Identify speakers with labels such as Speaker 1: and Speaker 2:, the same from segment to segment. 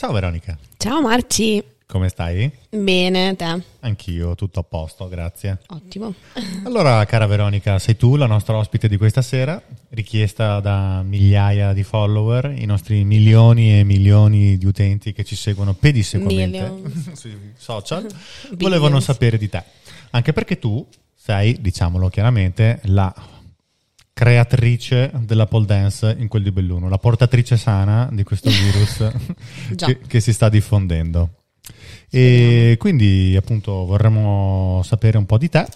Speaker 1: Ciao Veronica.
Speaker 2: Ciao Marci.
Speaker 1: Come stai?
Speaker 2: Bene, te?
Speaker 1: Anch'io, tutto a posto, grazie.
Speaker 2: Ottimo.
Speaker 1: Allora, cara Veronica, sei tu la nostra ospite di questa sera, richiesta da migliaia di follower, i nostri milioni e milioni di utenti che ci seguono pedissequamente sui social, volevano sapere di te. Anche perché tu sei, diciamolo chiaramente, la creatrice della pole dance in quel di Belluno, la portatrice sana di questo virus che, che, si sta diffondendo. E quindi appunto vorremmo sapere un po' di te,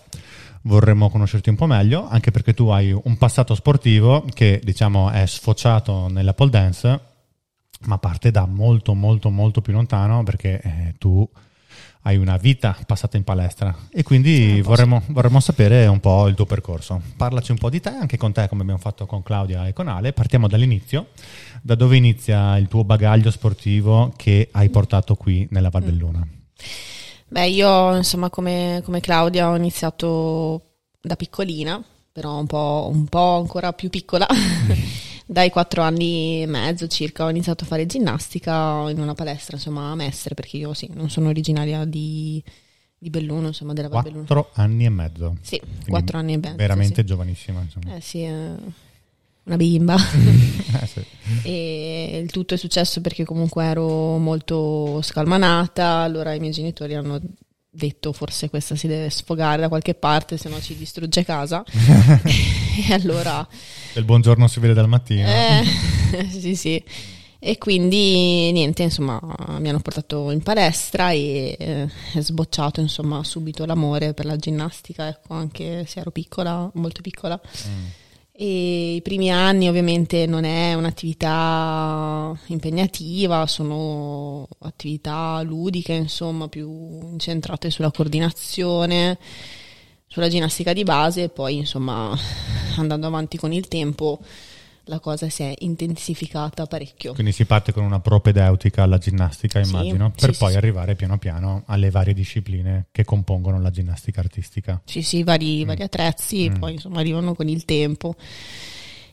Speaker 1: vorremmo conoscerti un po' meglio, anche perché tu hai un passato sportivo che diciamo è sfociato nella pole dance, ma parte da molto molto molto più lontano perché eh, tu hai una vita passata in palestra e quindi vorremmo, vorremmo, sapere un po' il tuo percorso. Parlaci un po' di te, anche con te come abbiamo fatto con Claudia e con Ale. Partiamo dall'inizio. Da dove inizia il tuo bagaglio sportivo che hai portato qui nella Val Belluna? Mm.
Speaker 2: Beh, io insomma come, come, Claudia ho iniziato da piccolina, però un po', un po ancora più piccola. dai quattro anni e mezzo circa ho iniziato a fare ginnastica in una palestra, insomma, a Mestre, perché io sì, non sono originaria di, di Belluno, insomma, della Val Belluno.
Speaker 1: Quattro anni e mezzo.
Speaker 2: Sì, quattro anni e mezzo.
Speaker 1: Veramente
Speaker 2: sì.
Speaker 1: giovanissima, insomma.
Speaker 2: Eh sì, eh, una bimba. eh, sì. E il tutto è successo perché comunque ero molto scalmanata, allora i miei genitori hanno detto forse questa si deve sfogare da qualche parte, se no ci distrugge casa. e allora...
Speaker 1: Il buongiorno si vede dal mattino.
Speaker 2: Eh, sì, sì. E quindi niente, insomma, mi hanno portato in palestra e eh, è sbocciato insomma subito l'amore per la ginnastica, ecco, anche se ero piccola, molto piccola. Mm. E I primi anni ovviamente non è un'attività impegnativa, sono attività ludiche, insomma, più incentrate sulla coordinazione, sulla ginnastica di base e poi, insomma, andando avanti con il tempo la cosa si è intensificata parecchio.
Speaker 1: Quindi si parte con una propedeutica alla ginnastica, immagino, sì, per sì, poi sì. arrivare piano piano alle varie discipline che compongono la ginnastica artistica.
Speaker 2: Sì, sì, vari, mm. vari attrezzi, mm. poi insomma arrivano con il tempo.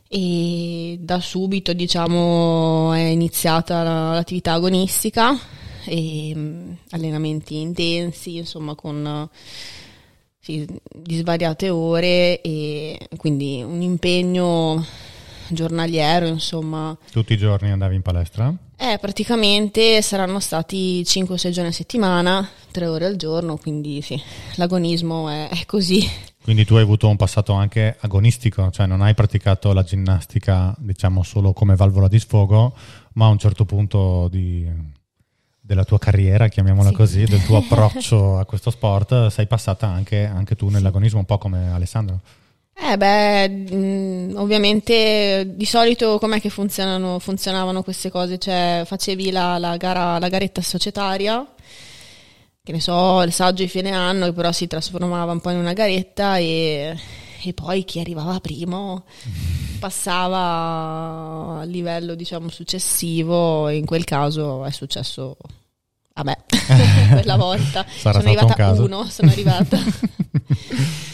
Speaker 2: E da subito, diciamo, è iniziata l'attività agonistica mm, allenamenti intensi, insomma, con sì, di svariate ore e quindi un impegno giornaliero, insomma.
Speaker 1: Tutti i giorni andavi in palestra?
Speaker 2: Eh, praticamente saranno stati 5-6 giorni a settimana, 3 ore al giorno, quindi sì, l'agonismo è, è così.
Speaker 1: Quindi tu hai avuto un passato anche agonistico, cioè non hai praticato la ginnastica, diciamo, solo come valvola di sfogo, ma a un certo punto di, della tua carriera, chiamiamola sì. così, del tuo approccio a questo sport, sei passata anche, anche tu nell'agonismo, un po' come Alessandro.
Speaker 2: Eh beh, mh, mm, ovviamente di solito com'è che funzionavano queste cose? Cioè facevi la, la, gara, la garetta societaria, che ne so, il saggio di fine anno, che però si trasformava un po' in una garetta e, e poi chi arrivava primo passava al livello diciamo successivo, in quel caso è successo a me quella volta.
Speaker 1: Sarà
Speaker 2: sono arrivata uno, sono arrivata.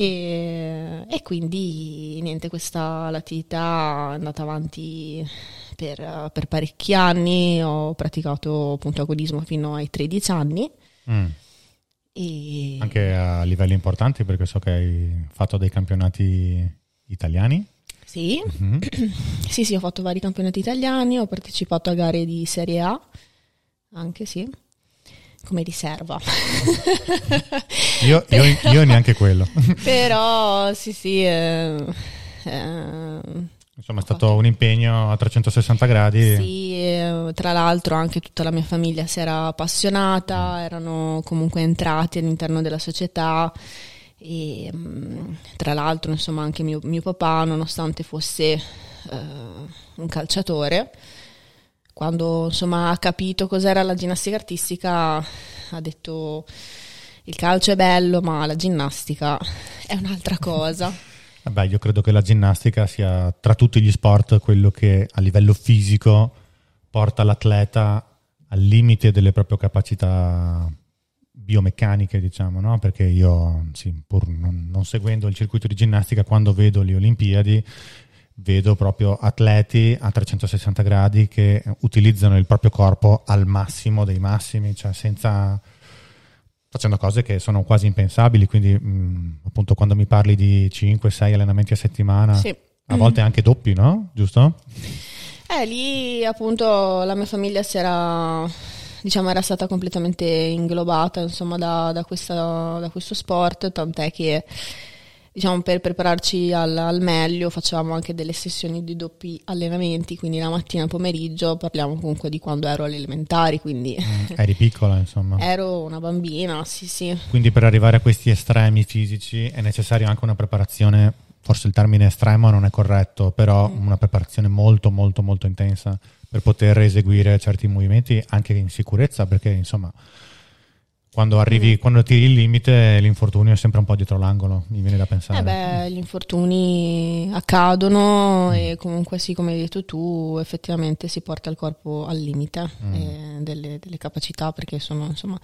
Speaker 2: E, e, quindi niente, questa l'attività è andata avanti per, per, parecchi anni, ho praticato appunto agonismo fino ai 13 anni. Mm.
Speaker 1: E... Anche a livelli importanti perché so che hai fatto dei campionati italiani.
Speaker 2: Sì. Mm-hmm. sì, sì, ho fatto vari campionati italiani, ho partecipato a gare di Serie A, anche sì come riserva.
Speaker 1: io, io, io, neanche quello.
Speaker 2: però sì sì. Eh,
Speaker 1: eh, Insomma è stato fatto... un impegno a 360 gradi.
Speaker 2: Sì, eh, tra l'altro anche tutta la mia famiglia si era appassionata, mm. erano comunque entrati all'interno della società e mm, tra l'altro insomma anche mio, mio papà nonostante fosse eh, un calciatore quando insomma ha capito cos'era la ginnastica artistica ha detto il calcio è bello ma la ginnastica è un'altra cosa.
Speaker 1: Vabbè, io credo che la ginnastica sia tra tutti gli sport quello che a livello fisico porta l'atleta al limite delle proprie capacità biomeccaniche, diciamo, no? Perché io, sì, pur non, non seguendo il circuito di ginnastica, quando vedo le Olimpiadi vedo proprio atleti a 360 gradi che utilizzano il proprio corpo al massimo dei massimi, cioè senza facendo cose che sono quasi impensabili, quindi mh, appunto quando mi parli di 5-6 allenamenti a settimana, sì. a volte anche doppi, no? Giusto?
Speaker 2: Eh, lì appunto la mia famiglia si era, diciamo, era stata completamente inglobata insomma da, da, questa, da questo sport, tant'è che diciamo per prepararci al, al, meglio facevamo anche delle sessioni di doppi allenamenti, quindi la mattina e pomeriggio, parliamo comunque di quando ero alle elementari, quindi...
Speaker 1: Mm, eri piccola insomma.
Speaker 2: ero una bambina, sì sì.
Speaker 1: Quindi per arrivare a questi estremi fisici è necessaria anche una preparazione, forse il termine estremo non è corretto, però mm. una preparazione molto molto molto intensa per poter eseguire certi movimenti anche in sicurezza, perché insomma quando arrivi, mm. quando tiri il limite, l'infortunio è sempre un po' dietro l'angolo, mi viene da pensare.
Speaker 2: Eh beh, gli infortuni accadono mm. e comunque sì, come hai detto tu, effettivamente si porta il corpo al limite mm. eh, delle, delle, capacità perché sono insomma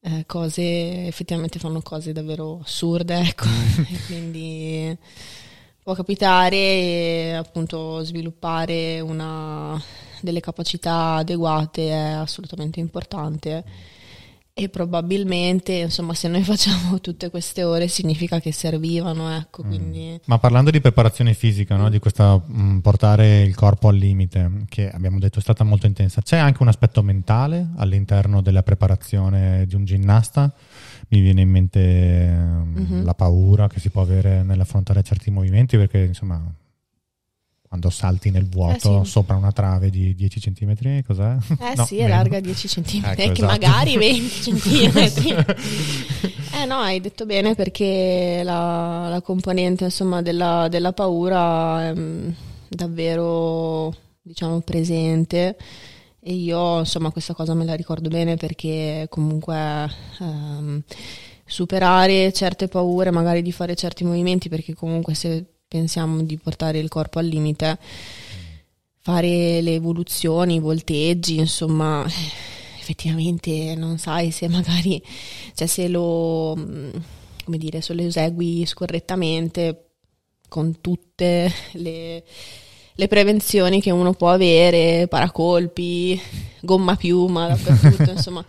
Speaker 2: eh, cose, effettivamente fanno cose davvero assurde, ecco, mm. e quindi può capitare appunto sviluppare una, delle capacità adeguate è assolutamente importante e probabilmente, insomma, se noi facciamo tutte queste ore significa che servivano, ecco, mm. quindi...
Speaker 1: Ma parlando di preparazione fisica, no? di questa mh, mm, portare il corpo al limite, che abbiamo detto è stata molto intensa, c'è anche un aspetto mentale all'interno della preparazione di un ginnasta? Mi viene in mente mm-hmm. la paura che si può avere nell'affrontare certi movimenti, perché insomma quando salti nel vuoto eh sì. sopra una trave di 10 cm, cos'è?
Speaker 2: Eh no, sì, è meno. larga 10 cm, ecco, che esatto. magari 20 cm. eh no, hai detto bene perché la, la componente insomma, della, della, paura è mm, davvero diciamo presente e io insomma questa cosa me la ricordo bene perché comunque um, superare certe paure, magari di fare certi movimenti perché comunque se pensiamo di portare il corpo al limite, fare le evoluzioni, i volteggi, insomma, effettivamente non sai se magari, cioè se lo, come dire, se lo esegui scorrettamente con tutte le, le prevenzioni che uno può avere, paracolpi, gomma piuma dappertutto, insomma,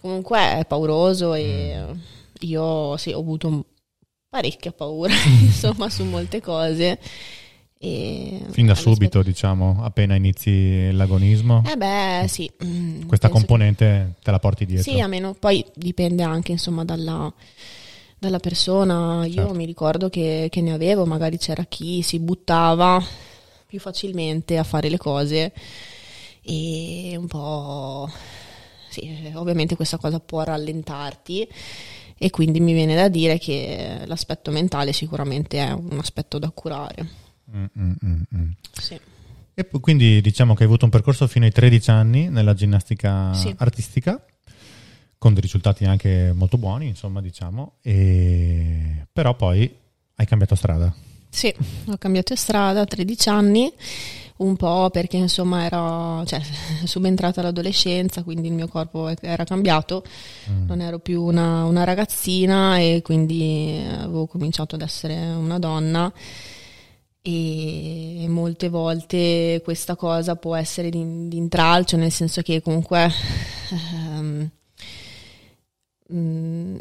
Speaker 2: comunque è pauroso e io sì, ho avuto parecchia paura, insomma, su molte cose.
Speaker 1: E fin da subito, diciamo, appena inizi l'agonismo?
Speaker 2: Eh beh, sì.
Speaker 1: Mm, Questa componente che... te la porti dietro?
Speaker 2: Sì, a meno, poi dipende anche, insomma, dalla, dalla persona. Io certo. mi ricordo che, che ne avevo, magari c'era chi si buttava più facilmente a fare le cose e un po'... Sì, ovviamente questa cosa può rallentarti e quindi mi viene da dire che l'aspetto mentale sicuramente è un aspetto da curare. Mm, mm, mm,
Speaker 1: sì. E quindi diciamo che hai avuto un percorso fino ai 13 anni nella ginnastica sì. artistica, con dei risultati anche molto buoni, insomma, diciamo, e... però poi hai cambiato strada.
Speaker 2: Sì, ho cambiato strada a 13 anni un po' perché insomma ero cioè, subentrata l'adolescenza, quindi il mio corpo era cambiato, mm. non ero più una, una, ragazzina e quindi avevo cominciato ad essere una donna. E molte volte questa cosa può essere di, di intralcio, nel senso che comunque um,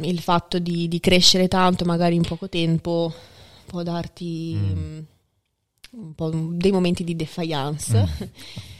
Speaker 2: il fatto di, di, crescere tanto magari in poco tempo può darti... Mm un po' dei momenti di defiance. Mm.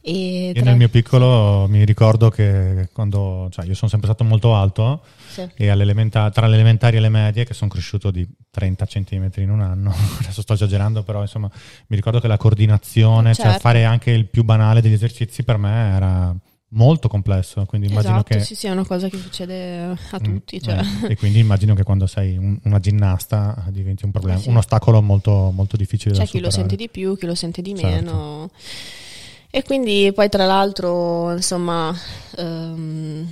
Speaker 1: E Io nel mio piccolo mi ricordo che quando, cioè io sono sempre stato molto alto sì. e tra le elementari e le medie, che sono cresciuto di 30 cm in un anno, adesso sto esagerando, però insomma mi ricordo che la coordinazione, cioè, certo. cioè fare anche il più banale degli esercizi per me era molto complesso, quindi immagino
Speaker 2: esatto,
Speaker 1: che...
Speaker 2: sì, sì, è una cosa che succede a mm, tutti. Mm, cioè.
Speaker 1: eh, e quindi immagino che quando sei un, una ginnasta diventi un problema, sì. un ostacolo molto, molto difficile
Speaker 2: C'è
Speaker 1: da
Speaker 2: chi lo sente di più, chi lo sente di certo. meno. E quindi poi tra l'altro, insomma, um,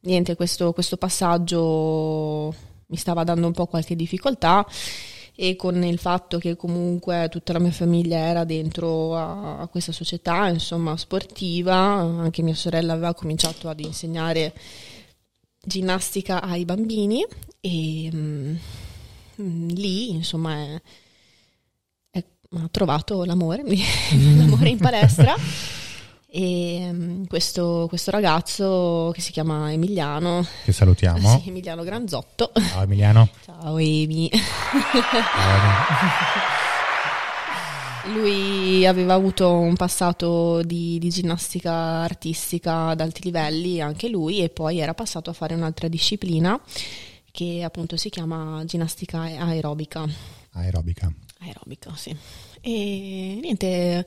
Speaker 2: niente, questo, questo passaggio mi stava dando un po' qualche difficoltà e con il fatto che comunque tutta la mia famiglia era dentro a, a questa società, insomma, sportiva, anche mia sorella aveva cominciato ad insegnare ginnastica ai bambini e mm, lì, insomma, è, è, ha trovato l'amore, l'amore in palestra. E um, questo, questo, ragazzo che si chiama Emiliano,
Speaker 1: che salutiamo,
Speaker 2: sì, Emiliano Granzotto.
Speaker 1: Ciao Emiliano.
Speaker 2: Ciao Emi. Lui aveva avuto un passato di, di, ginnastica artistica ad alti livelli, anche lui, e poi era passato a fare un'altra disciplina che appunto si chiama ginnastica aerobica.
Speaker 1: Aerobica.
Speaker 2: Aerobica, sì. E niente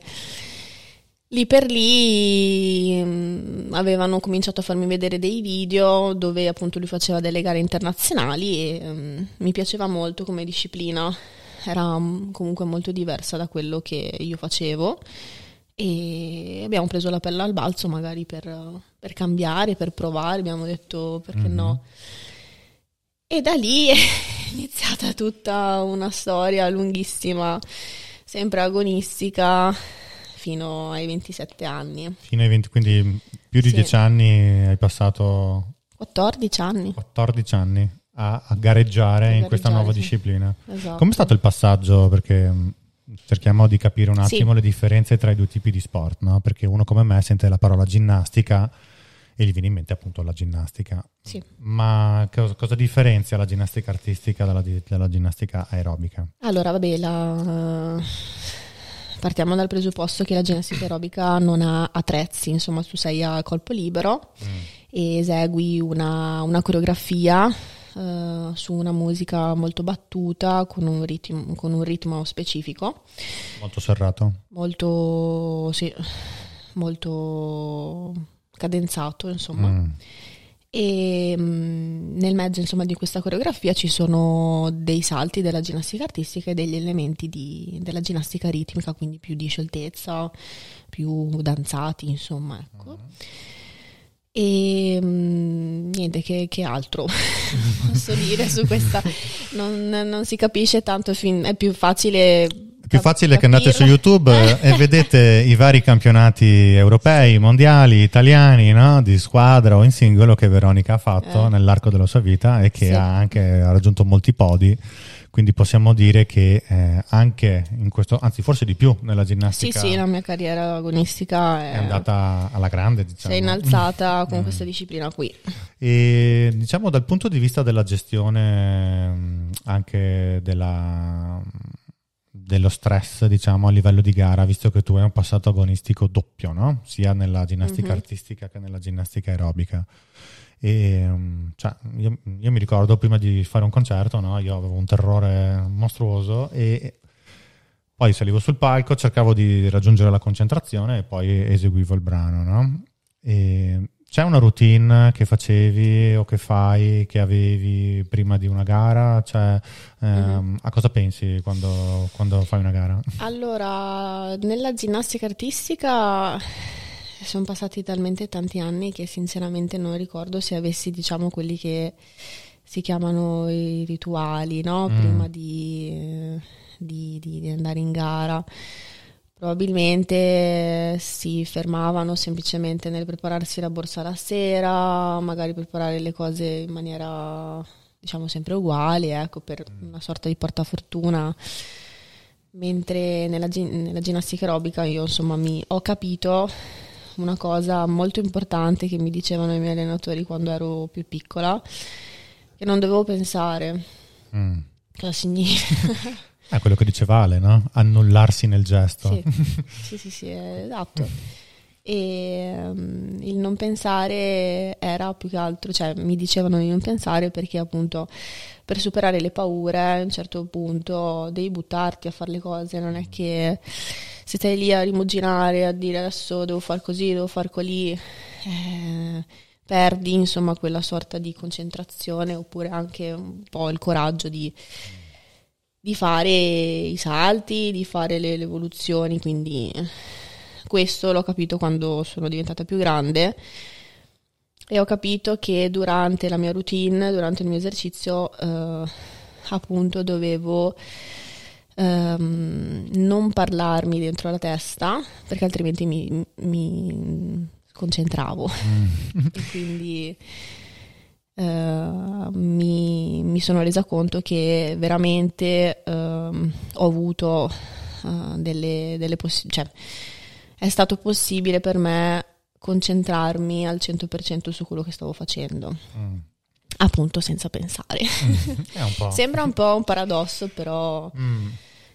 Speaker 2: Lì per lì mh, mm, avevano cominciato a farmi vedere dei video dove appunto lui faceva delle gare internazionali e mh, mm, mi piaceva molto come disciplina, era mh, mm, comunque molto diversa da quello che io facevo e abbiamo preso la pelle al balzo magari per, per cambiare, per provare, abbiamo detto perché mm-hmm. no. E da lì è iniziata tutta una storia lunghissima, sempre agonistica fino ai 27 anni.
Speaker 1: Fino ai 20, quindi più di sì. 10 anni hai passato...
Speaker 2: 14 anni.
Speaker 1: 14 anni a, a gareggiare a in questa nuova sì. disciplina.
Speaker 2: Esatto.
Speaker 1: Com'è stato il passaggio? Perché mm, cerchiamo di capire un attimo sì. le differenze tra i due tipi di sport, no? Perché uno come me sente la parola ginnastica e gli viene in mente appunto la ginnastica.
Speaker 2: Sì.
Speaker 1: Ma cosa, cosa, differenzia la ginnastica artistica dalla, dalla ginnastica aerobica?
Speaker 2: Allora, vabbè, la partiamo dal presupposto che la ginnastica aerobica non ha attrezzi, insomma tu sei a colpo libero mm. e esegui una, una coreografia uh, su una musica molto battuta con un, ritmo, con un ritmo specifico.
Speaker 1: Molto serrato.
Speaker 2: Molto, sì, molto cadenzato, insomma. Mm e mh, mm, nel mezzo insomma, di questa coreografia ci sono dei salti della ginnastica artistica e degli elementi di, della ginnastica ritmica, quindi più di scioltezza, più danzati, insomma. Ecco. Uh-huh. E mh, mm, niente, che, che altro posso dire su questa? Non, non si capisce tanto, fin, è più facile
Speaker 1: più facile che andate su YouTube e vedete i vari campionati europei, mondiali, italiani, no? di squadra o in singolo che Veronica ha fatto eh. nell'arco della sua vita e che sì. ha anche raggiunto molti podi. Quindi possiamo dire che eh, anche in questo, anzi forse di più nella ginnastica.
Speaker 2: Sì, sì, la mia carriera agonistica
Speaker 1: è, è andata alla grande, diciamo.
Speaker 2: Si è innalzata con mm. questa disciplina qui.
Speaker 1: E diciamo dal punto di vista della gestione mm, anche della dello stress, diciamo, a livello di gara, visto che tu hai un passato agonistico doppio, no? Sia nella ginnastica mm-hmm. artistica che nella ginnastica aerobica. E, mm, cioè, io, io, mi ricordo prima di fare un concerto, no? Io avevo un terrore mostruoso e poi salivo sul palco, cercavo di raggiungere la concentrazione e poi eseguivo il brano, no? E c'è una routine che facevi o che fai, che avevi prima di una gara? Cioè, ehm, mm-hmm. A cosa pensi quando, quando, fai una gara?
Speaker 2: Allora, nella ginnastica artistica sono passati talmente tanti anni che sinceramente non ricordo se avessi, diciamo, quelli che si chiamano i rituali, no? Mm. Prima di, di, di andare in gara. Probabilmente si fermavano semplicemente nel prepararsi la borsa la sera, magari preparare le cose in maniera diciamo sempre uguali, ecco, per mm. una sorta di portafortuna. Mentre nella, nella ginnastica aerobica io insomma mi ho capito una cosa molto importante che mi dicevano i miei allenatori quando ero più piccola, che non dovevo pensare. Mm. Cosa significa?
Speaker 1: È quello che dice Vale, no? Annullarsi nel gesto.
Speaker 2: Sì, sì, sì, sì esatto. E um, il non pensare era più che altro, cioè mi dicevano di non pensare perché appunto per superare le paure a un certo punto devi buttarti a fare le cose, non è che se stai lì a rimuginare, a dire adesso devo far così, devo far così, eh, perdi insomma quella sorta di concentrazione oppure anche un po' il coraggio di di fare i salti, di fare le, le evoluzioni, quindi questo l'ho capito quando sono diventata più grande e ho capito che durante la mia routine, durante il mio esercizio, eh, appunto dovevo ehm, non parlarmi dentro la testa perché altrimenti mi, mi concentravo mm. e quindi Uh, mi, mi, sono resa conto che veramente uh, ho avuto uh, delle, delle possibilità. Cioè, è stato possibile per me concentrarmi al 100% su quello che stavo facendo. Mm. Appunto, senza pensare. Mm. Un Sembra un po' un paradosso, però mm.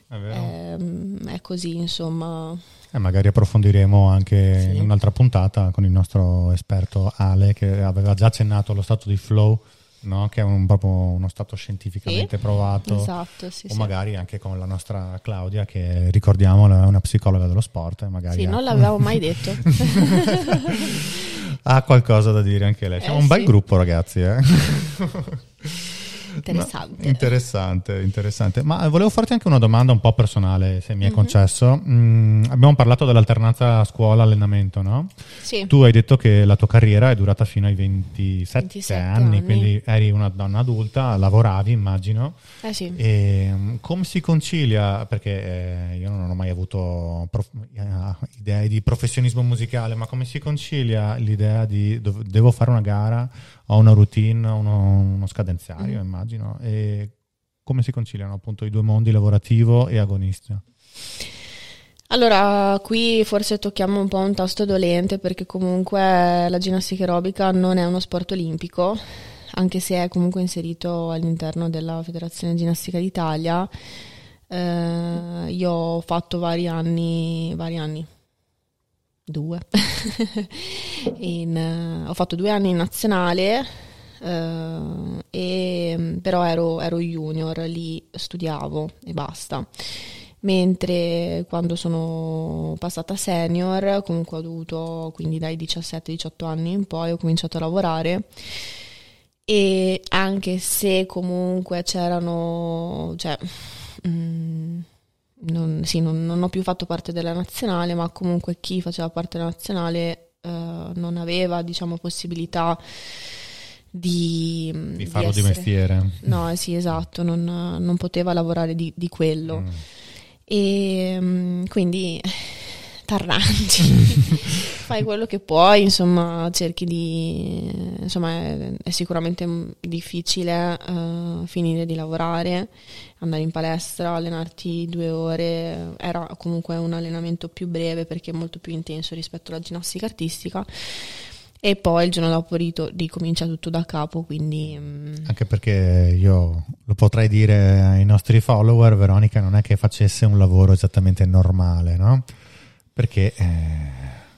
Speaker 2: è, è, ehm, è, così, insomma.
Speaker 1: Eh, magari approfondiremo anche sì. in un'altra puntata con il nostro esperto Ale, che aveva già accennato allo stato di flow no? che è un, proprio uno stato scientificamente sì, provato,
Speaker 2: esatto, sì,
Speaker 1: o sì. magari anche con la nostra Claudia che ricordiamo è una psicologa dello sport. Magari
Speaker 2: sì, ha... non l'avevo mai detto.
Speaker 1: ha qualcosa da dire anche lei. Siamo eh, un bel gruppo ragazzi. Eh?
Speaker 2: Interessante.
Speaker 1: No, interessante, interessante. Ma volevo farti anche una domanda un po' personale, se mi è mm-hmm. concesso. Mm, abbiamo parlato dell'alternanza scuola-allenamento, no?
Speaker 2: Sì.
Speaker 1: Tu hai detto che la tua carriera è durata fino ai 27, 27 anni, anni, quindi eri una donna adulta, lavoravi, immagino.
Speaker 2: Eh sì.
Speaker 1: E mm, come si concilia, perché eh, io non ho mai avuto prof, eh, idee di professionismo musicale, ma come si concilia l'idea di devo fare una gara ho una routine, uno, uno scadenziario, mm. immagino. E come si conciliano appunto i due mondi, lavorativo e agonista?
Speaker 2: Allora, qui forse tocchiamo un po' un tasto dolente perché comunque la ginnastica aerobica non è uno sport olimpico, anche se è comunque inserito all'interno della Federazione Ginnastica d'Italia. Eh, io ho fatto vari anni, vari anni, due. in, uh, ho fatto due anni in nazionale, uh, e, però ero, ero, junior, lì studiavo e basta. Mentre quando sono passata senior, comunque ho dovuto, quindi dai 17-18 anni in poi, ho cominciato a lavorare e anche se comunque c'erano, cioè, mm, non, sì, non, non, ho più fatto parte della nazionale, ma comunque chi faceva parte della nazionale eh, non aveva, diciamo, possibilità di,
Speaker 1: di farlo di, essere... di mestiere.
Speaker 2: No, eh, sì, esatto, non, non poteva lavorare di, di quello. Mm. E mm, quindi t'arrangi, fai quello che puoi, insomma, cerchi di... insomma, è, è sicuramente difficile uh, finire di lavorare, andare in palestra, allenarti due ore, era comunque un allenamento più breve perché è molto più intenso rispetto alla ginnastica artistica e poi il giorno dopo ricomincia tutto da capo, quindi...
Speaker 1: Mm. Anche perché io lo potrei dire ai nostri follower, Veronica non è che facesse un lavoro esattamente normale, no? Perché eh,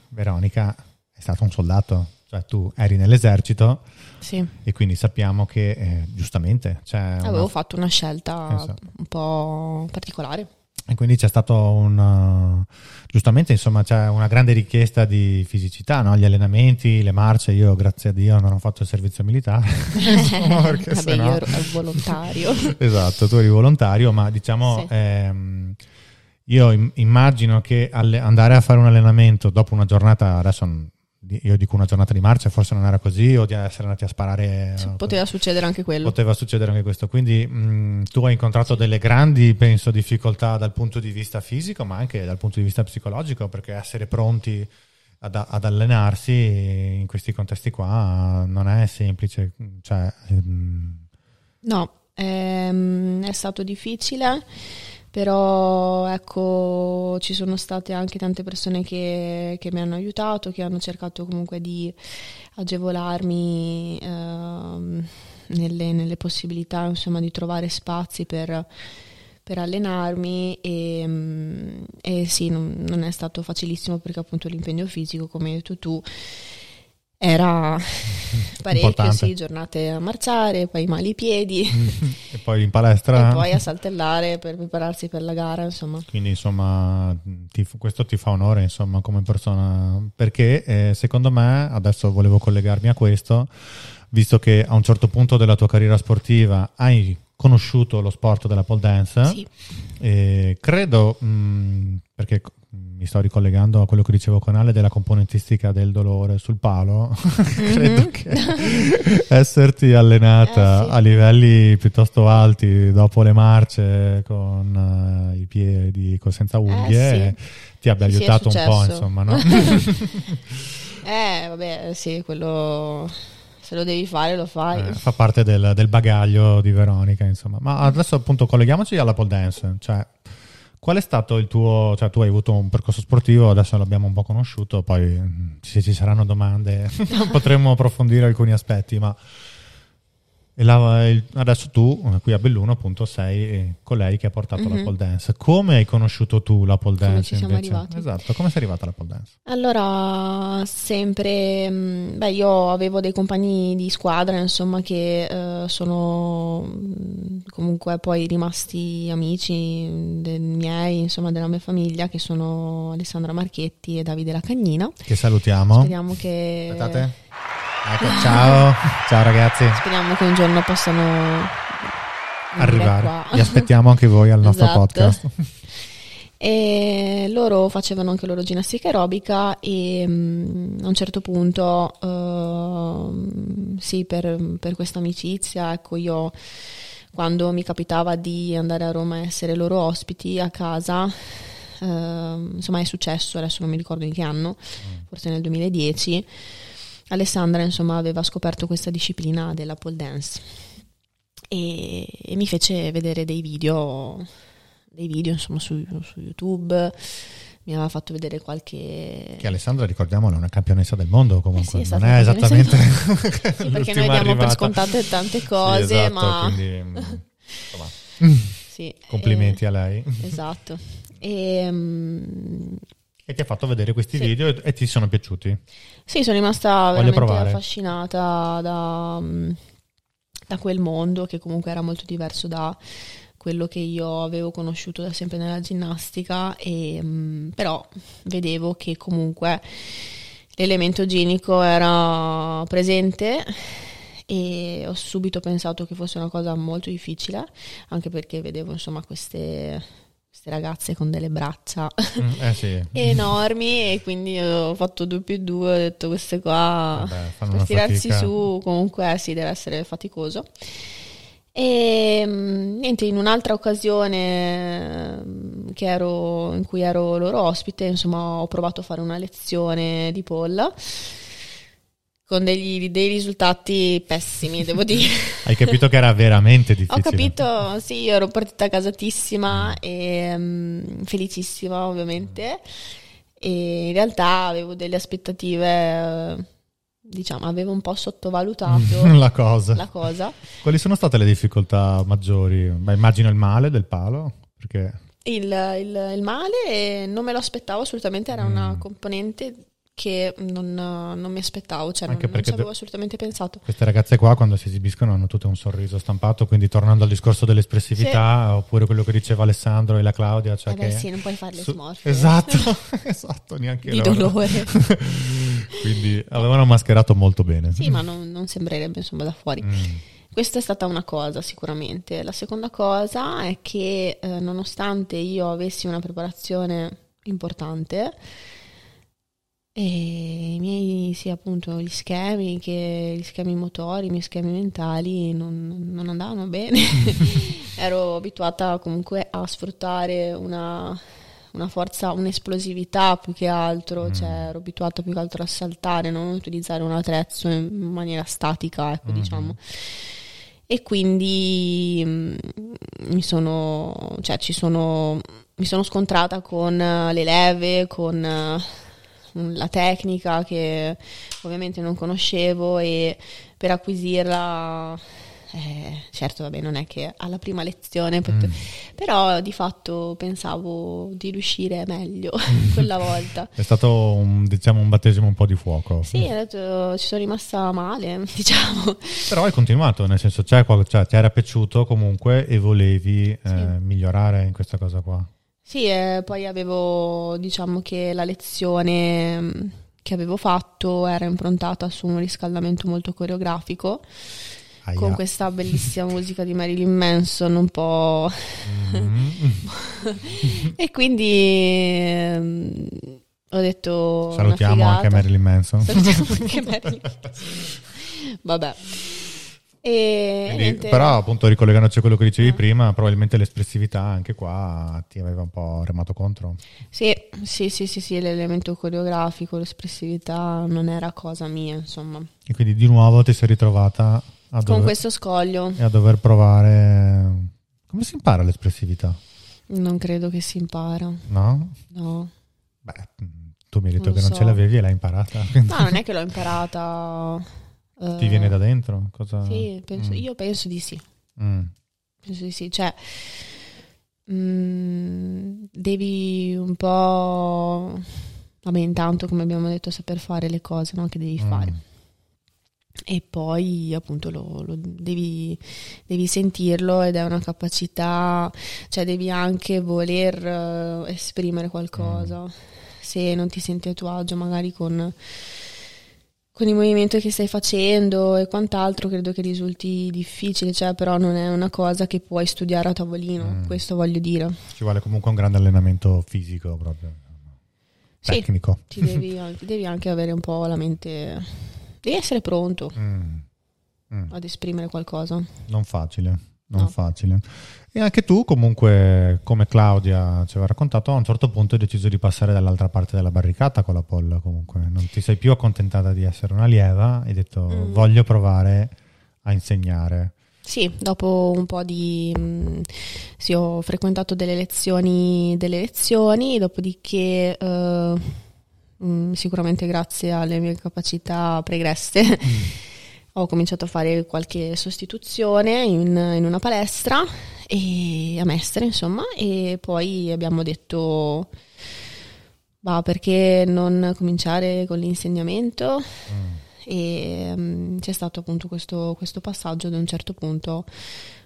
Speaker 1: Veronica è stato un soldato, cioè tu eri nell'esercito
Speaker 2: sì.
Speaker 1: e quindi sappiamo che eh, giustamente
Speaker 2: avevo una... fatto una scelta esatto. un po' particolare.
Speaker 1: E quindi c'è stato un giustamente insomma c'è una grande richiesta di fisicità, no? gli allenamenti, le marce, io grazie a Dio non ho fatto il servizio militare.
Speaker 2: insomma, Vabbè, sennò... io ero volontario.
Speaker 1: esatto, tu eri volontario, ma diciamo sì. ehm, io immagino che andare a fare un allenamento dopo una giornata, adesso io dico una giornata di marcia, forse non era così, o di essere andati a sparare.
Speaker 2: Sì, poteva succedere anche quello.
Speaker 1: Poteva succedere anche questo. Quindi mh, tu hai incontrato delle grandi, penso, difficoltà dal punto di vista fisico, ma anche dal punto di vista psicologico, perché essere pronti ad, ad allenarsi in questi contesti qua non è semplice. Cioè,
Speaker 2: mh... No, ehm, è stato difficile però ecco ci sono state anche tante persone che, che mi hanno aiutato, che hanno cercato comunque di agevolarmi eh, nelle, nelle, possibilità insomma di trovare spazi per, per allenarmi e, e sì non, non, è stato facilissimo perché appunto l'impegno fisico come hai detto tu era parecchio, sì, giornate a marciare, poi mali piedi.
Speaker 1: e poi in palestra.
Speaker 2: E poi a saltellare per prepararsi per la gara, insomma.
Speaker 1: Quindi, insomma, ti, questo ti fa onore, insomma, come persona. Perché, eh, secondo me, adesso volevo collegarmi a questo, visto che a un certo punto della tua carriera sportiva hai conosciuto lo sport della pole dance.
Speaker 2: Sì.
Speaker 1: E credo, mh, perché mi sto ricollegando a quello che dicevo con Ale della componentistica del dolore sul palo, mm-hmm. credo che esserti allenata eh, sì. a livelli piuttosto alti dopo le marce con uh, i piedi senza unghie eh, sì. ti abbia aiutato un po', insomma, no?
Speaker 2: eh, vabbè, sì, quello se lo devi fare lo fai.
Speaker 1: Eh, fa parte del, del, bagaglio di Veronica, insomma. Ma adesso appunto colleghiamoci alla pole dance, cioè Qual è stato il tuo, cioè tu hai avuto un percorso sportivo, adesso l'abbiamo un po' conosciuto, poi se ci saranno domande potremmo approfondire alcuni aspetti, ma la, il, adesso tu qui a Belluno appunto sei colei che ha portato mm-hmm. la pole dance. Come hai conosciuto tu la pole dance? Come
Speaker 2: invece? arrivati?
Speaker 1: Esatto, come sei arrivata alla pole dance?
Speaker 2: Allora, sempre, mm, beh io avevo dei compagni di squadra insomma che uh, sono mm, comunque poi rimasti amici dei miei, insomma della mia famiglia che sono Alessandra Marchetti e Davide Lacagnina.
Speaker 1: Che salutiamo.
Speaker 2: Speriamo che...
Speaker 1: Aspettate Ecco, ciao, ciao ragazzi.
Speaker 2: Speriamo che un giorno possano
Speaker 1: arrivare. Vi aspettiamo anche voi al nostro esatto. podcast.
Speaker 2: E loro facevano anche loro ginnastica aerobica e um, a un certo punto, uh, sì, per, per questa amicizia, ecco, io quando mi capitava di andare a Roma e essere loro ospiti a casa, uh, insomma è successo, adesso non mi ricordo in che anno, mm. forse nel 2010, Alessandra insomma aveva scoperto questa disciplina della pole dance e, e mi fece vedere dei video, dei video insomma su, su, YouTube. Mi aveva fatto vedere qualche
Speaker 1: che Alessandra ricordiamolo è una campionessa del mondo comunque eh sì, è non è esattamente
Speaker 2: sì, perché noi diamo arrivata. per scontate tante cose sì, esatto, ma quindi,
Speaker 1: mm, sì, complimenti eh, a lei.
Speaker 2: esatto. E, um,
Speaker 1: e ti ha fatto vedere questi sì. video e, e, ti sono piaciuti?
Speaker 2: Sì, sono rimasta Voglio veramente provare. affascinata da, da, quel mondo che comunque era molto diverso da quello che io avevo conosciuto da sempre nella ginnastica, e, mm, però vedevo che comunque l'elemento igienico era presente e ho subito pensato che fosse una cosa molto difficile, anche perché vedevo insomma queste queste ragazze con delle braccia
Speaker 1: mm, eh sì.
Speaker 2: enormi e quindi ho fatto 2 più 2 ho detto queste qua Vabbè, per tirarsi su comunque sì deve essere faticoso. E mm, niente in un'altra occasione mm, ero, in cui ero loro ospite insomma ho provato a fare una lezione di polla con degli, dei risultati pessimi, devo dire.
Speaker 1: Hai capito che era veramente difficile?
Speaker 2: Ho capito, sì, ero partita casatissima mm. e um, felicissima ovviamente e in realtà avevo delle aspettative, diciamo, avevo un po' sottovalutato
Speaker 1: la cosa.
Speaker 2: la cosa.
Speaker 1: Quali sono state le difficoltà maggiori? Beh, immagino il male del palo, perché...
Speaker 2: Il, il, il, male non me lo aspettavo assolutamente, era mm. una componente che non, non, mi aspettavo, cioè Anche non, non ci avevo assolutamente pensato.
Speaker 1: Queste ragazze qua quando si esibiscono hanno tutte un sorriso stampato, quindi tornando al discorso dell'espressività, sì. oppure quello che diceva Alessandro e la Claudia, cioè
Speaker 2: eh beh,
Speaker 1: che...
Speaker 2: sì, non puoi fare le smorfie.
Speaker 1: Esatto, esatto, neanche
Speaker 2: Di
Speaker 1: loro.
Speaker 2: dolore.
Speaker 1: quindi avevano mascherato molto bene.
Speaker 2: Sì, ma non, non sembrerebbe insomma da fuori. Mm. Questa è stata una cosa sicuramente. La seconda cosa è che eh, nonostante io avessi una preparazione importante, e i miei, sì, appunto, gli schemi, che, gli schemi motori, i miei schemi mentali non, non andavano bene. Ero abituata comunque a sfruttare una, una forza, un'esplosività più che altro, mm. cioè ero abituata più che altro a saltare, non utilizzare un attrezzo in maniera statica, ecco, mm. diciamo. E quindi mh, mm, mi sono, cioè, ci sono, mi sono scontrata con le leve, con la tecnica che ovviamente non conoscevo e per acquisirla eh, certo, vabbè, non è che alla prima lezione, mm. però di fatto pensavo di riuscire meglio quella volta.
Speaker 1: È stato un, diciamo, un battesimo un po' di fuoco.
Speaker 2: Sì, detto, ci sono rimasta male, diciamo.
Speaker 1: Però hai continuato, nel senso, cioè, cioè, ti era piaciuto comunque e volevi eh, sì. migliorare in questa cosa qua.
Speaker 2: Sì, eh, poi avevo, diciamo che la lezione mm, che avevo fatto era improntata su un riscaldamento molto coreografico. Aia. Con questa bellissima musica di Marilyn Manson, un po'. Mm-hmm. e quindi mm, ho detto.
Speaker 1: Salutiamo anche Marilyn Manson.
Speaker 2: Salutiamo anche Marilyn Manson. Vabbè.
Speaker 1: Quindi, però appunto ricollegandoci a quello che dicevi ah. prima, probabilmente l'espressività anche qua ti aveva un po' remato contro.
Speaker 2: Sì, sì, sì, sì, sì l'elemento coreografico, l'espressività non era cosa mia, insomma.
Speaker 1: E quindi di nuovo ti sei ritrovata a
Speaker 2: con
Speaker 1: dover,
Speaker 2: questo scoglio
Speaker 1: e a dover provare... Come si impara l'espressività?
Speaker 2: Non credo che si impara.
Speaker 1: No?
Speaker 2: No.
Speaker 1: Beh, tu mi hai detto non che so. non ce l'avevi e l'hai imparata.
Speaker 2: No, non è che l'ho imparata.
Speaker 1: Ti uh, viene da dentro? Cosa...
Speaker 2: Sì, penso, mm. io penso di sì. Mm. Penso di sì. Cioè, mm, devi un po'... Vabbè, intanto, come abbiamo detto, saper fare le cose no? che devi mm. fare e poi appunto lo, lo devi, devi, sentirlo ed è una capacità, cioè devi anche voler uh, esprimere qualcosa. Mm. Se non ti senti a tuo agio magari con, con il movimento che stai facendo e quant'altro, credo che risulti difficile, cioè però non è una cosa che puoi studiare a tavolino, mm. questo voglio dire.
Speaker 1: Ci vuole comunque un grande allenamento fisico proprio, tecnico.
Speaker 2: Sì, devi, devi anche avere un po' la mente Devi essere pronto mm. Mm. ad esprimere qualcosa.
Speaker 1: Non facile, non no. facile. E anche tu comunque, come Claudia ci aveva raccontato, a un certo punto hai deciso di passare dall'altra parte della barricata con la polla comunque. Non ti sei più accontentata di essere una lieva, hai detto mm. voglio provare a insegnare.
Speaker 2: Sì, dopo un po' di... Mh, mm, sì, ho frequentato delle lezioni, delle lezioni dopodiché... Uh, sicuramente grazie alle mie capacità pregresse. Mm. ho cominciato a fare qualche sostituzione in, in, una palestra e a Mestre, insomma, e poi abbiamo detto, va, perché non cominciare con l'insegnamento? Mm. E um, c'è stato appunto questo, questo, passaggio ad un certo punto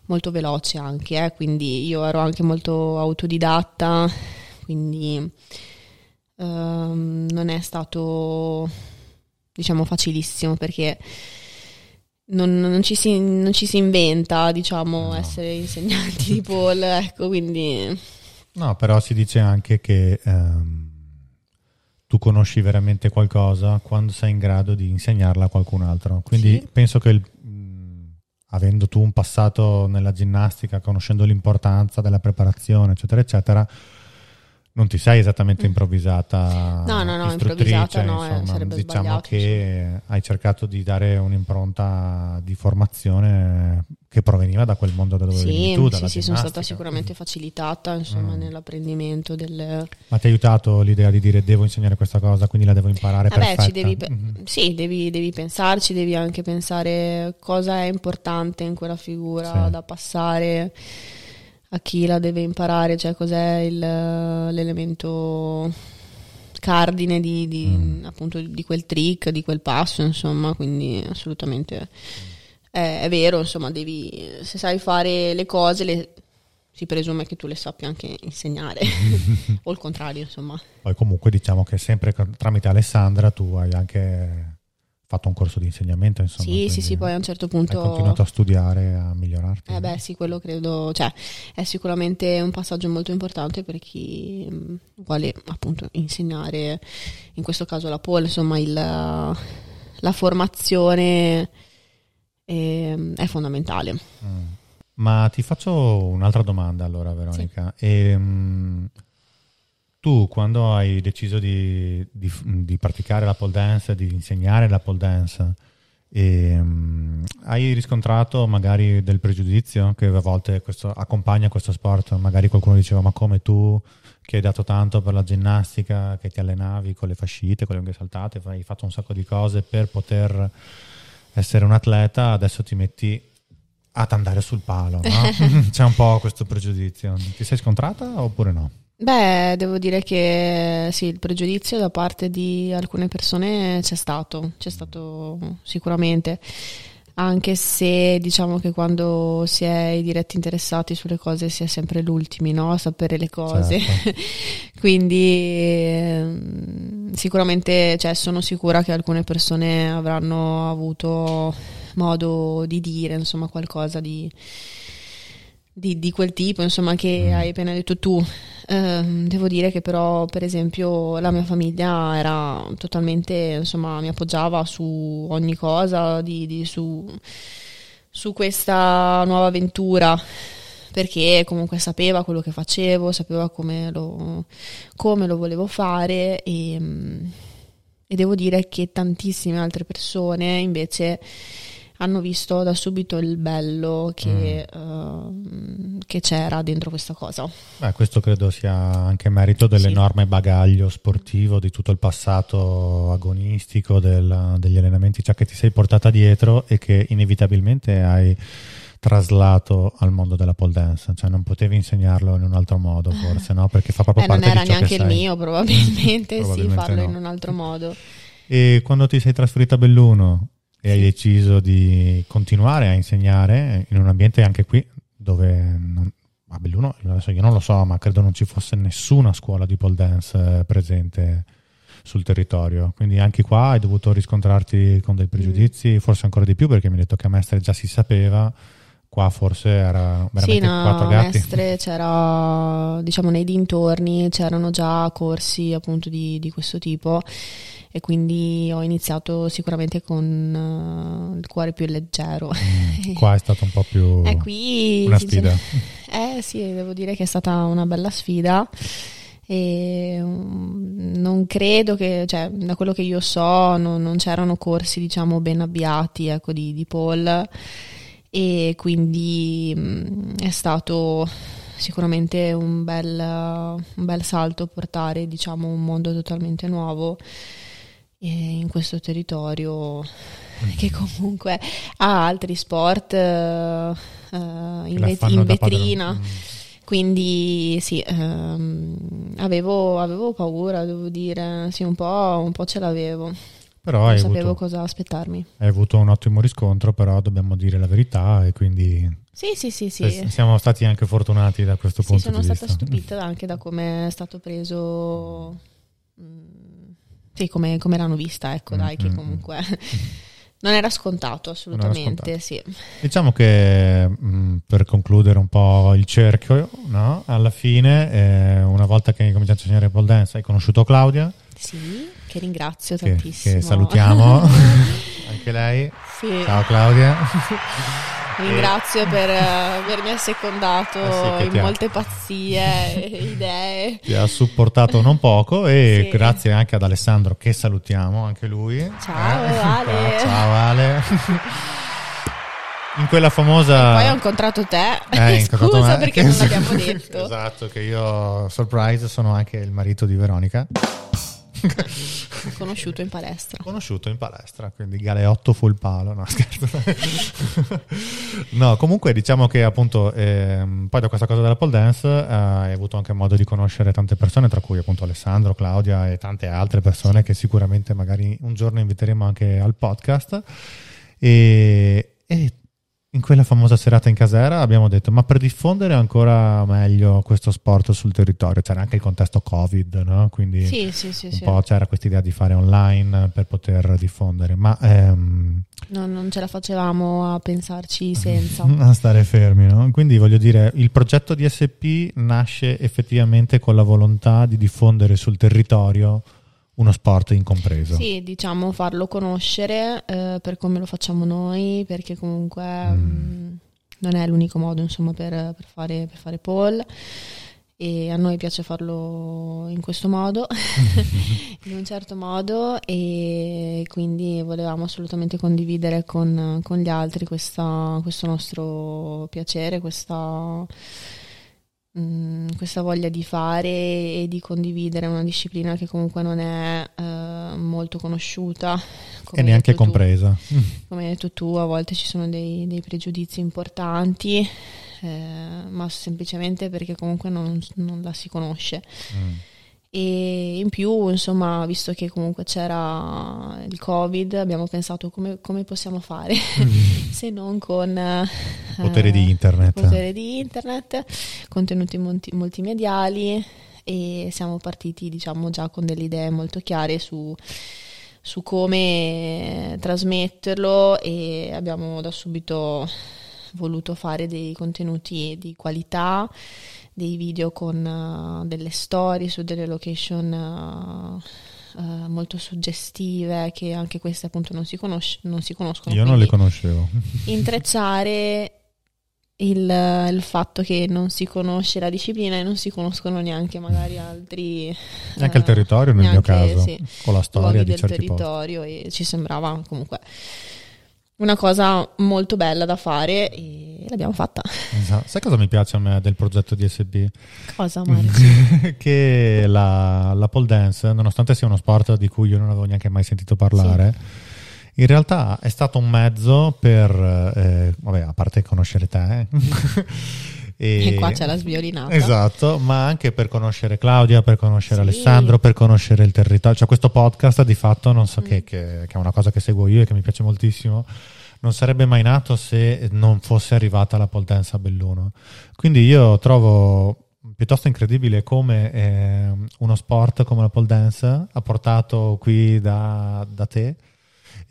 Speaker 2: molto veloce anche, eh? quindi io ero anche molto autodidatta, quindi um, non è stato diciamo facilissimo perché non, non, ci, si, non ci, si, inventa diciamo no. essere insegnanti di Paul ecco quindi
Speaker 1: no però si dice anche che um, tu conosci veramente qualcosa quando sei in grado di insegnarla a qualcun altro quindi sì. penso che il, avendo tu un passato nella ginnastica conoscendo l'importanza della preparazione eccetera eccetera non ti sei esattamente mm. improvvisata
Speaker 2: no no no improvvisata no eh, insomma,
Speaker 1: diciamo sbagliato, che insomma. hai cercato di dare un'impronta di formazione che proveniva da quel mondo da dove
Speaker 2: sì,
Speaker 1: venivi tu
Speaker 2: sì sì sono stata sicuramente facilitata insomma mm. nell'apprendimento del
Speaker 1: ma ti ha aiutato l'idea di dire devo insegnare questa cosa quindi la devo imparare
Speaker 2: Vabbè, ci devi pe- mm-hmm. sì devi, devi, pensarci devi anche pensare cosa è importante in quella figura sì. da passare a chi la deve imparare, cioè cos'è il, l'elemento cardine di, di, mm. appunto, di quel trick, di quel passo, insomma, quindi assolutamente è, è, vero, insomma, devi, se sai fare le cose, le, si presume che tu le sappia anche insegnare, o il contrario, insomma.
Speaker 1: Poi comunque diciamo che sempre tramite Alessandra tu hai anche fatto un corso di insegnamento, insomma.
Speaker 2: Sì, sì, sì, poi a un certo punto...
Speaker 1: Hai continuato a studiare, a migliorarti.
Speaker 2: Eh beh, sì, quello credo, cioè, è sicuramente un passaggio molto importante per chi mm, vuole appunto insegnare, in questo caso la pole, insomma, il, la formazione è, è fondamentale. Mm.
Speaker 1: Ma ti faccio un'altra domanda allora, Veronica. Sì. E, um, tu quando hai deciso di, di, di, praticare la pole dance, di insegnare la pole dance, e, um, hai riscontrato magari del pregiudizio che a volte questo, accompagna questo sport? Magari qualcuno diceva ma come tu che hai dato tanto per la ginnastica, che ti allenavi con le fascite, con le unghie saltate, hai fatto un sacco di cose per poter essere un atleta, adesso ti metti ad andare sul palo, no? C'è un po' questo pregiudizio. Ti sei scontrata oppure no?
Speaker 2: Beh, devo dire che sì, il pregiudizio da parte di alcune persone c'è stato, c'è stato sicuramente, anche se diciamo che quando si è i diretti interessati sulle cose si è sempre l'ultimi, no? A sapere le cose. Certo. Quindi ehm, sicuramente cioè, sono sicura che alcune persone avranno avuto modo di dire, insomma, qualcosa di di, di, quel tipo, insomma, che mm. hai appena detto tu. Eh, devo dire che però, per esempio, la mia famiglia era totalmente, insomma, mi appoggiava su ogni cosa, di, di, su, su questa nuova avventura perché comunque sapeva quello che facevo, sapeva come lo, come lo volevo fare e, e, devo dire che tantissime altre persone invece hanno visto da subito il bello che, mm. uh, che c'era dentro questa cosa.
Speaker 1: Beh, questo credo sia anche merito dell'enorme sì. bagaglio sportivo, di tutto il passato agonistico del, degli allenamenti cioè che ti sei portata dietro e che inevitabilmente hai traslato al mondo della pole dance, cioè non potevi insegnarlo in un altro modo forse, no? Perché fa proprio
Speaker 2: eh,
Speaker 1: parte
Speaker 2: di ciò
Speaker 1: Non era
Speaker 2: neanche
Speaker 1: il
Speaker 2: mio probabilmente, probabilmente sì, farlo no. in un altro modo.
Speaker 1: E quando ti sei trasferita a Belluno e hai deciso di continuare a insegnare in un ambiente anche qui dove non, a Belluno, adesso io non lo so, ma credo non ci fosse nessuna scuola di pole dance eh, presente sul territorio. Quindi anche qua hai dovuto riscontrarti con dei pregiudizi, mm. forse ancora di più perché mi hai detto che a Mestre già si sapeva qua forse era veramente sì, no, quattro gatti.
Speaker 2: Mestre c'era, diciamo, nei dintorni c'erano già corsi appunto di, di questo tipo e quindi ho iniziato sicuramente con uh, il cuore più leggero.
Speaker 1: Mm, qua è stato un po' più
Speaker 2: eh, qui,
Speaker 1: una sfida.
Speaker 2: Eh sì, devo dire che è stata una bella sfida e um, non credo che, cioè, da quello che io so, non, non c'erano corsi, diciamo, ben avviati, ecco, di, di Paul e quindi um, è stato sicuramente un bel, un bel salto portare, diciamo, un mondo totalmente nuovo in questo territorio mm. che comunque ha altri sport uh, in, vet- in vetrina. Mm. Quindi sì, um, avevo, avevo, paura, devo dire, sì, un po', un po ce l'avevo. Però non sapevo avuto, cosa aspettarmi.
Speaker 1: Hai avuto un ottimo riscontro, però dobbiamo dire la verità e quindi...
Speaker 2: Sì, sì, sì, sì.
Speaker 1: Siamo stati anche fortunati da questo
Speaker 2: sì,
Speaker 1: punto
Speaker 2: di
Speaker 1: vista.
Speaker 2: Sono stata stupita anche da come è stato preso... Sì, come, come l'hanno vista, ecco, dai, che comunque... Non era scontato, assolutamente, era scontato. sì.
Speaker 1: Diciamo che mh, per concludere un po' il cerchio, no? alla fine, eh, una volta che hai cominciato a insegnare pole dance, hai conosciuto Claudia.
Speaker 2: Sì, che ringrazio che, tantissimo.
Speaker 1: Che salutiamo, anche lei. Sì. Ciao Claudia.
Speaker 2: Ringrazio per uh, avermi assecondato eh sì, in molte pazzie e idee.
Speaker 1: Ti ha supportato non poco e sì. grazie anche ad Alessandro che salutiamo anche lui.
Speaker 2: Ciao eh? Ale.
Speaker 1: Ciao Ale. in quella famosa.
Speaker 2: E poi ho incontrato te. Eh, incontrato Scusa me. perché non l'abbiamo detto.
Speaker 1: esatto, che io, surprise, sono anche il marito di Veronica.
Speaker 2: Conosciuto in palestra.
Speaker 1: Conosciuto in palestra, quindi Galeotto full palo, no scherzo. No, comunque diciamo che appunto ehm, poi da questa cosa della pole dance eh, hai avuto anche modo di conoscere tante persone, tra cui appunto Alessandro, Claudia e tante altre persone che sicuramente magari un giorno inviteremo anche al podcast. E, e in quella famosa serata in casera abbiamo detto ma per diffondere ancora meglio questo sport sul territorio c'era anche il contesto covid no? quindi
Speaker 2: sì, sì, sì,
Speaker 1: un po' c'era questa idea di fare online per poter diffondere ma ehm,
Speaker 2: no, non ce la facevamo a pensarci senza
Speaker 1: a stare fermi no? quindi voglio dire il progetto di SP nasce effettivamente con la volontà di diffondere sul territorio uno sport incompreso.
Speaker 2: Sì, diciamo farlo conoscere eh, per come lo facciamo noi, perché comunque mm. mh, mm, non è l'unico modo insomma, per, per, fare, per fare pole e a noi piace farlo in questo modo, in un certo modo e quindi volevamo assolutamente condividere con, con gli altri questa, questo nostro piacere, questa Mm, questa voglia di fare e di condividere una disciplina che comunque non è uh, molto conosciuta
Speaker 1: e neanche compresa.
Speaker 2: Tu. Come hai detto tu, a volte ci sono dei, dei pregiudizi importanti, eh, ma semplicemente perché comunque non, non la si conosce. Mm e in più insomma visto che comunque c'era il covid abbiamo pensato come, come possiamo fare mm. se non con
Speaker 1: eh, potere di internet
Speaker 2: potere di internet contenuti multi, multimediali e siamo partiti diciamo già con delle idee molto chiare su, su come trasmetterlo e abbiamo da subito voluto fare dei contenuti di qualità dei video con uh, delle storie su delle location uh, uh, molto suggestive che anche queste appunto non si, conosce, non si conoscono.
Speaker 1: Io non le conoscevo.
Speaker 2: intrecciare il, il, fatto che non si conosce la disciplina e non si conoscono neanche magari altri...
Speaker 1: Neanche il territorio nel mio caso, sì, con la storia di
Speaker 2: del
Speaker 1: certi
Speaker 2: territorio posti. e ci sembrava comunque una cosa molto bella da fare e l'abbiamo fatta.
Speaker 1: Esatto. Sai cosa mi piace a me del progetto DSB?
Speaker 2: Cosa, Mario?
Speaker 1: che la, la, pole dance, nonostante sia uno sport di cui io non avevo neanche mai sentito parlare, sì. in realtà è stato un mezzo per, eh, vabbè, a parte conoscere te,
Speaker 2: E, e, qua c'è la sviolinata.
Speaker 1: Esatto, ma anche per conoscere Claudia, per conoscere sì. Alessandro, per conoscere il territorio. Cioè questo podcast di fatto non so mm. che, che, che, è una cosa che seguo io e che mi piace moltissimo. Non sarebbe mai nato se non fosse arrivata la pole dance a Belluno. Quindi io trovo piuttosto incredibile come eh, uno sport come la pole dance ha portato qui da, da te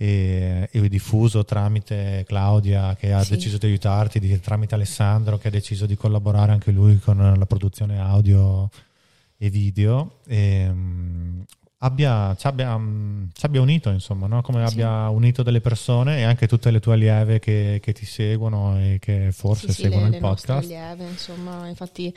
Speaker 1: e, e diffuso tramite Claudia che ha sì. deciso di aiutarti, di, tramite Alessandro che ha deciso di collaborare anche lui con la produzione audio e video. E, um, abbia, ci, abbia, ci, abbia, unito, insomma, no? come sì. abbia unito delle persone e anche tutte le tue allieve che, che ti seguono e che forse sì, seguono
Speaker 2: le,
Speaker 1: il podcast.
Speaker 2: Le allieve, insomma, infatti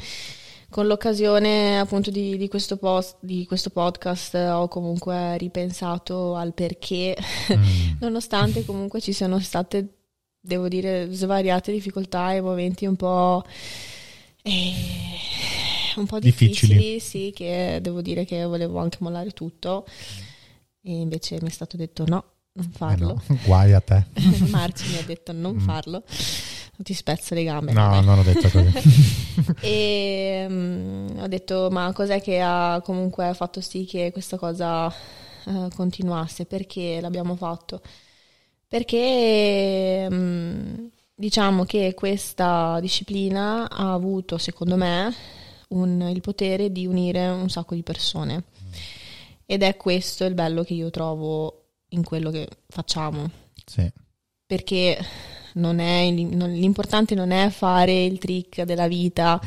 Speaker 2: con l'occasione appunto di, di, questo post, di, questo podcast ho comunque ripensato al perché, mm. nonostante comunque ci siano state, devo dire, svariate difficoltà e momenti un po'... Eh, un po' difficili, difficili, sì, che devo dire che volevo anche mollare tutto e invece mi è stato detto no, non farlo.
Speaker 1: Eh no, guai a te.
Speaker 2: Marci mi ha detto non mm. farlo ti spezzo le gambe.
Speaker 1: No, non ho detto così.
Speaker 2: e um, ho detto, ma cos'è che ha comunque fatto sì che questa cosa uh, continuasse? Perché l'abbiamo fatto? Perché um, diciamo che questa disciplina ha avuto, secondo me, un, il potere di unire un sacco di persone. Ed è questo il bello che io trovo in quello che facciamo.
Speaker 1: Sì.
Speaker 2: Perché non è, non, l'importante non è fare il trick della vita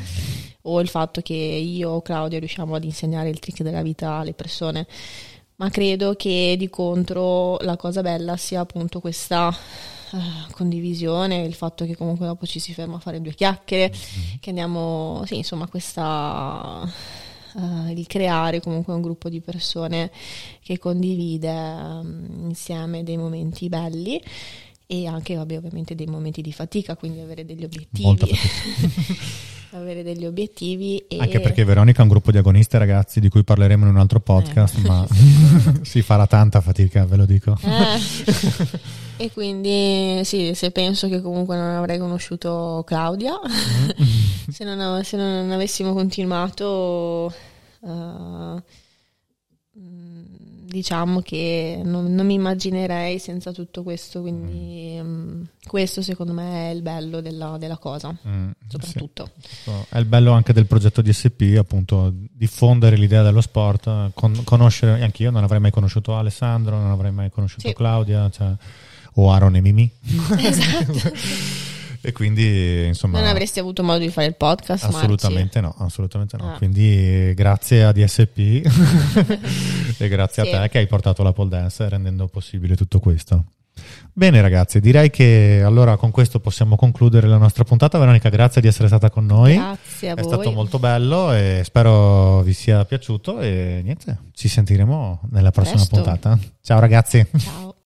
Speaker 2: o il fatto che io o Claudio riusciamo ad insegnare il trick della vita alle persone, ma credo che di contro la cosa bella sia appunto questa uh, condivisione, il fatto che comunque dopo ci si ferma a fare due chiacchiere, mm-hmm. che andiamo, sì, insomma, questa... Uh, il creare comunque un gruppo di persone che condivide um, insieme dei momenti belli e anche vabbè, ovviamente dei momenti di fatica, quindi avere degli obiettivi. avere degli obiettivi.
Speaker 1: Anche perché Veronica è un gruppo di agonisti, ragazzi, di cui parleremo in un altro podcast, eh. ma si farà tanta fatica, ve lo dico.
Speaker 2: Eh. e quindi sì, se penso che comunque non avrei conosciuto Claudia, se, non, se, non, avessimo continuato... Uh, diciamo che non, non, mi immaginerei senza tutto questo, quindi mm. um, questo secondo me è il bello della, della cosa, mm, soprattutto.
Speaker 1: Sì. È il bello anche del progetto DSP, appunto, diffondere l'idea dello sport, con, conoscere, anche io non avrei mai conosciuto Alessandro, non avrei mai conosciuto sì. Claudia, cioè, o Aaron e Mimi. Esatto. E quindi, insomma.
Speaker 2: Non avresti avuto modo di fare il podcast?
Speaker 1: Assolutamente Marci? no, assolutamente no. Ah. Quindi, grazie a DSP e grazie sì. a te che hai portato la pole dance rendendo possibile tutto questo. Bene ragazzi, direi che allora con questo possiamo concludere la nostra puntata. Veronica, grazie di essere stata con noi.
Speaker 2: Grazie a
Speaker 1: È voi. stato molto bello e spero vi sia piaciuto e niente, ci sentiremo nella prossima Presto. puntata. Ciao ragazzi.
Speaker 2: Ciao.